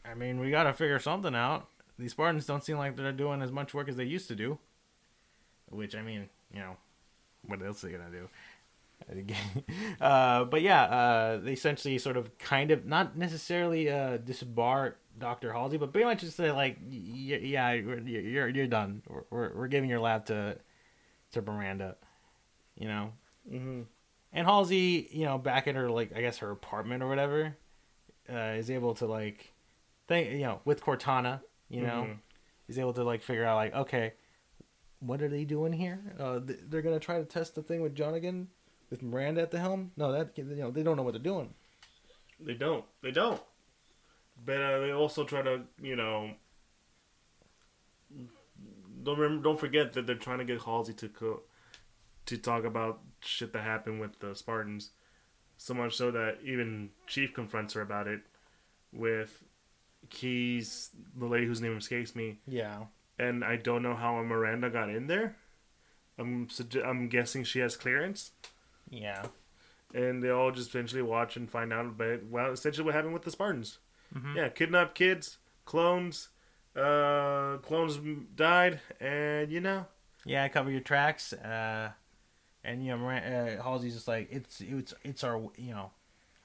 I mean, we got to figure something out. These Spartans don't seem like they're doing as much work as they used to do. Which I mean, you know, what else are they gonna do? uh, but yeah, uh, they essentially sort of kind of not necessarily uh, disbar Doctor Halsey, but pretty much just say like, yeah, you're you're, you're done. We're, we're we're giving your lab to to Miranda. You know, hmm and Halsey, you know, back at her like I guess her apartment or whatever, uh, is able to like, think you know, with Cortana, you know, Mhm. is able to like figure out like, okay, what are they doing here? Uh, they're gonna try to test the thing with John again, with Miranda at the helm. No, that you know they don't know what they're doing. They don't. They don't. But uh, they also try to, you know, don't remember, don't forget that they're trying to get Halsey to co- to talk about shit that happened with the Spartans. So much so that even Chief confronts her about it with Keyes, the lady whose name escapes me, Yeah. And I don't know how Miranda got in there. I'm sugge- I'm guessing she has clearance, Yeah. and they all just eventually watch and find out about well, essentially what happened with the Spartans. Mhm. Yeah, kidnapped kids, clones, uh, clones died, and you know, Yeah, cover your tracks. Uh, and you know, Moran- uh, Halsey's just like it's it's it's our you know,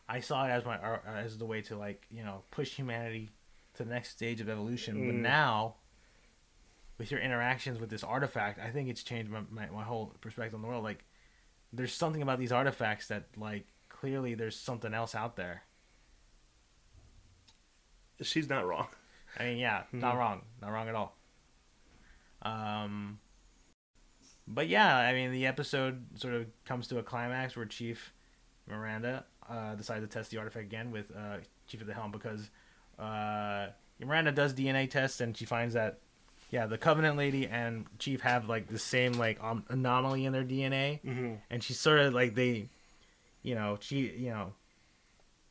I saw it as my our, as the way to like you know push humanity to the next stage of evolution. But Mm. now, with your interactions with this artifact, I think it's changed my, my my whole perspective on the world. Like, there's something about these artifacts that like clearly there's something else out there. she's not wrong. I mean, yeah, not Mhm. wrong, not wrong at all. Um, but yeah, I mean, the episode sort of comes to a climax where Chief Miranda uh, decides to test the artifact again with uh, Chief of the helm because uh, Miranda does DNA tests and she finds that yeah, the Covenant lady and Chief have like the same like um, anomaly in their DNA, Mm-hmm. and she's sort of like they, you know, she you know,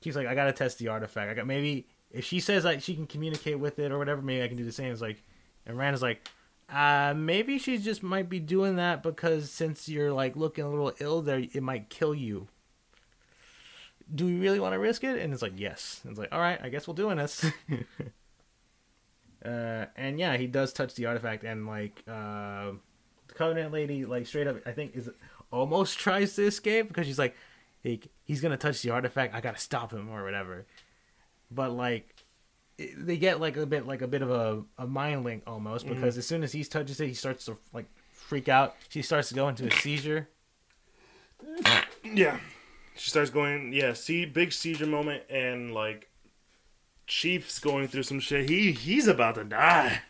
she's like I gotta test the artifact. I got maybe if she says like she can communicate with it or whatever, maybe I can do the same. It's like, and Rand is like, uh, maybe she just might be doing that because since you're like looking a little ill there, it might kill you. Do we really want to risk it? And it's like, yes. And it's like, all right, I guess we're doing this. uh, and yeah, he does touch the artifact, and like uh, the Covenant lady, like straight up, I think is almost tries to escape because she's like, he, he's gonna touch the artifact. I gotta stop him or whatever. But like, it- they get like a bit like a bit of a, a mind link almost because as soon as he touches it, he starts to like freak out. She starts to go into a seizure. Yeah, she starts going. Yeah, see, big seizure moment, and like, Chief's going through some shit. He he's about to die.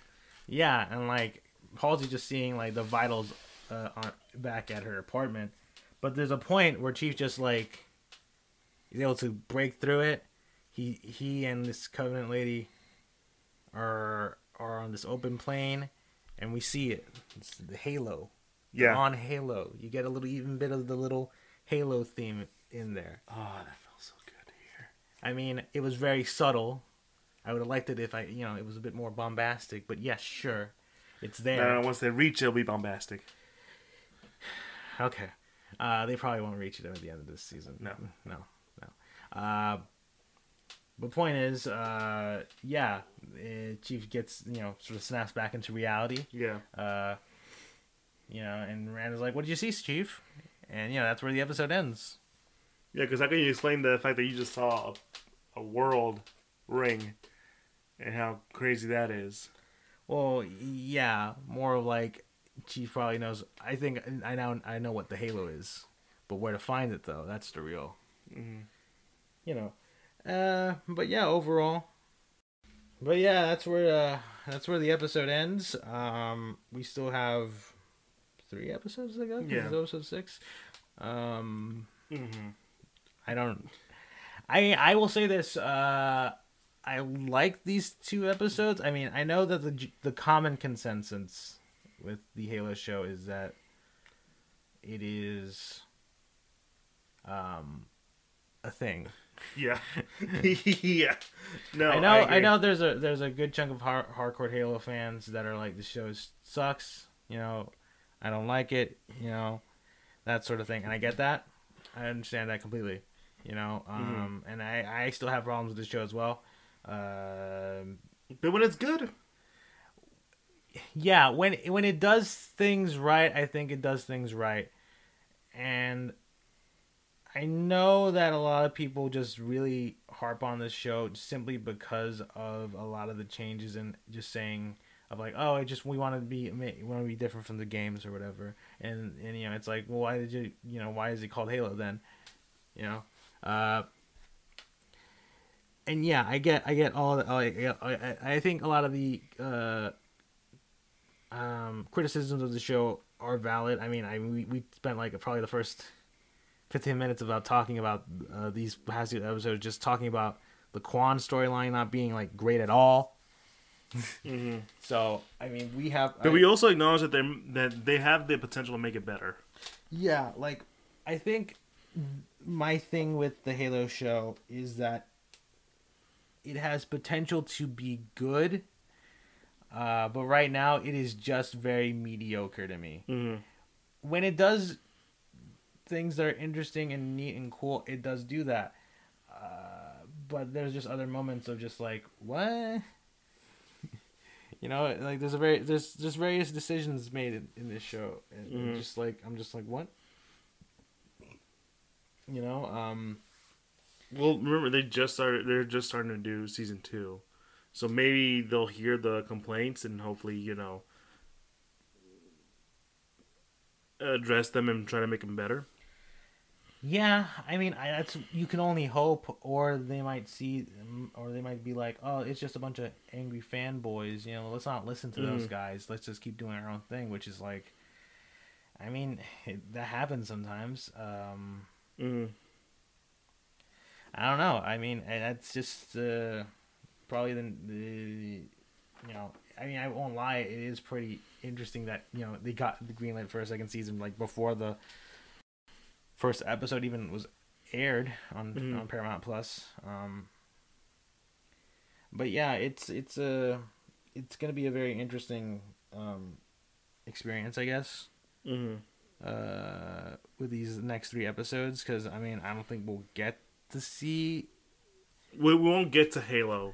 Yeah, and like Halsey just seeing like the vitals uh, on back at her apartment, but there's a point where Chief just like he's able to break through it. He he and this Covenant lady are are on this open plane, and we see it. It's the Halo. Yeah. on Halo. You get a little even bit of the little Halo theme in there. Oh, that felt so good to hear. I mean, it was very subtle. I would have liked it if I, you know, it was a bit more bombastic. But yes, sure, it's there. Once they reach, it'll be bombastic. Okay. Uh, they probably won't reach it at the end of this season. No. no, no. Uh, But point is, uh, yeah, uh, Chief gets you know sort of snaps back into reality. Yeah. Uh, you know, and Rand is like, "What did you see, Chief?" And you know that's where the episode ends. Yeah, because how can you explain the fact that you just saw a, a world ring and how crazy that is? Well, yeah, more of like she probably knows. I think I now I know what the Halo is, but where to find it though, that's the real. Mhm. You know, uh, but yeah, overall. But yeah, that's where uh, that's where the episode ends. Um, we still have three episodes to go. Yeah. episode six. Um, Mm-hmm. I don't. I I will say this. Uh, I like these two episodes. I mean, I know that the the common consensus with the Halo show is that it is um a thing. Yeah. yeah. No, I know. I, agree. know. There's a there's a good chunk of har- hardcore Halo fans that are like the show sucks. You know, I don't like it. You know, that sort of thing, and I get that. I understand that completely. You know, um, and I I still have problems with the show as well. Um, But when it's good, yeah, when when it does things right, I think it does things right, and I know that a lot of people just really harp on this show simply because of a lot of the changes and just saying of like, oh, it just we want to be we want to be different from the games or whatever, and and you know it's like, well, why did you you know why is it called Halo then, you know, uh. And yeah, I get, I get all. The, I, I, I think a lot of the uh, um, criticisms of the show are valid. I mean, I we, we spent like probably the first fifteen minutes about talking about uh, these past two episodes, just talking about the Kwan storyline not being like great at all. mm-hmm. So I mean, we have. but we also acknowledge that they that they have the potential to make it better. Yeah, like I think my thing with the Halo show is that it has potential to be good. Uh, but right now it is just very mediocre to me. Mm-hmm. When it does things that are interesting and neat and cool, it does do that. Uh, but there's just other moments of just like what, you know, like there's a very there's just various decisions made in, in this show, and Mhm. just like I'm just like what, you know, um, Well, remember they just started. They're just starting to do season two, so maybe they'll hear the complaints and hopefully you know address them and try to make them better. Yeah, I mean, I, that's you can only hope, or they might see, um, or they might be like, "Oh, it's just a bunch of angry fanboys." You know, let's not listen to those Mhm. guys. Let's just keep doing our own thing, which is like, I mean, it, that happens sometimes. Um, Mm-hmm. I don't know. I mean, that's just uh, probably the, the, you know, I mean, I won't lie. It is pretty interesting that you know they got the green light for a second season, like before the first episode even was aired on Mhm. on Paramount Plus. Um, but yeah, it's it's a it's gonna be a very interesting um, experience, I guess Mm-hmm. uh, with these next three episodes because I mean I don't think we'll get to see. We, we won't get to Halo,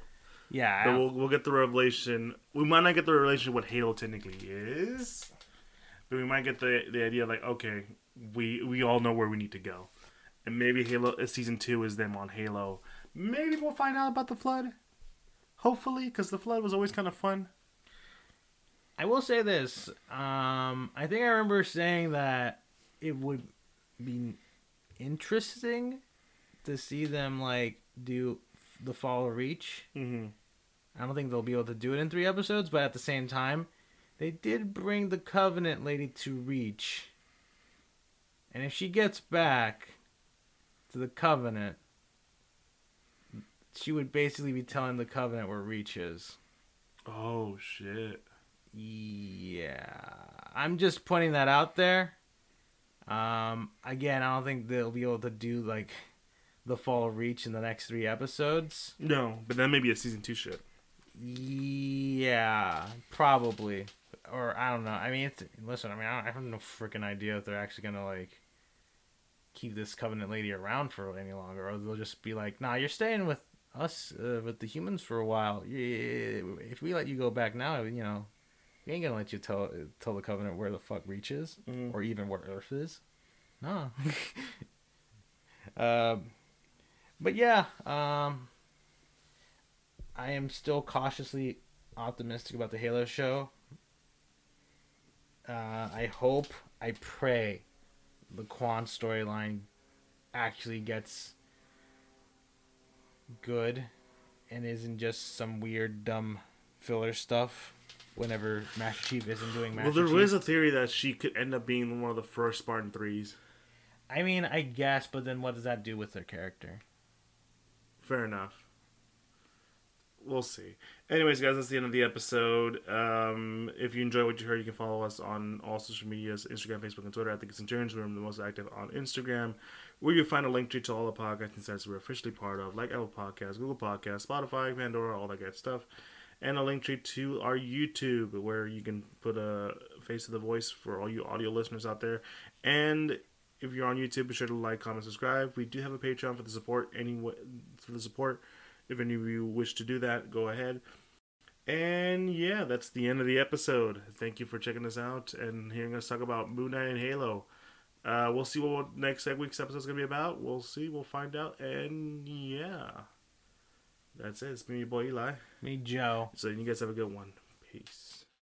Yeah, but we'll we'll get the revelation. We might not get the revelation of what Halo technically is, but we might get the the idea like okay, we we all know where we need to go, and maybe Halo uh, season two is them on Halo. Maybe we'll find out about the flood. Hopefully, because the flood was always kind of fun. I will say this. Um, I think I remember saying that it would be interesting to see them like do the fall of reach. Mm-hmm. I don't think they'll be able to do it in three episodes, but at the same time, they did bring the Covenant lady to Reach. And if she gets back to the Covenant, she would basically be telling the Covenant where Reach is. Oh shit! Yeah. I'm just putting that out there. Um, again, I don't think they'll be able to do like the fall of Reach in the next three episodes. No, but that may be a season two shit. Yeah, probably. Or I don't know. I mean, it's, listen. I mean, I, don't, I have no freaking idea if they're actually gonna like keep this Covenant lady around for any longer, or they'll just be like, "Nah, you're staying with us uh, with the humans for a while. If we let you go back now, you know, we ain't gonna let you tell tell the Covenant where the fuck Reach is, Mhm. or even where Earth is. No. um, but yeah, um, I am still cautiously optimistic about the Halo show. Uh, I hope, I pray, the Kwan storyline actually gets good and isn't just some weird dumb filler stuff whenever Master Chief isn't doing Master Well, there Chief. was a theory that she could end up being one of the first Spartan threes. I mean, I guess, but then what does that do with her character? Fair enough. We'll see. Anyways, guys, that's the end of the episode. Um, if you enjoy what you heard, you can follow us on all social medias Instagram, Facebook, and Twitter. I think it's in turns. We're the most active on Instagram, where you'll find a link to all the podcasting sites we're officially part of, like Apple Podcasts, Google Podcasts, Spotify, Pandora, all that good stuff. And a link tree to our YouTube, where you can put a face to the voice for all you audio listeners out there. And if you're on YouTube, be sure to like, comment, subscribe. We do have a Patreon for the support. Any for the support. If any of you wish to do that, go ahead. And yeah, that's the end of the episode. Thank you for checking us out and hearing us talk about Moon Knight and Halo. Uh, we'll see what next week's episode is going to be about. We'll see. We'll find out. And yeah, that's it. It's me, your boy Eli. Me, Joe. So you guys have a good one. Peace.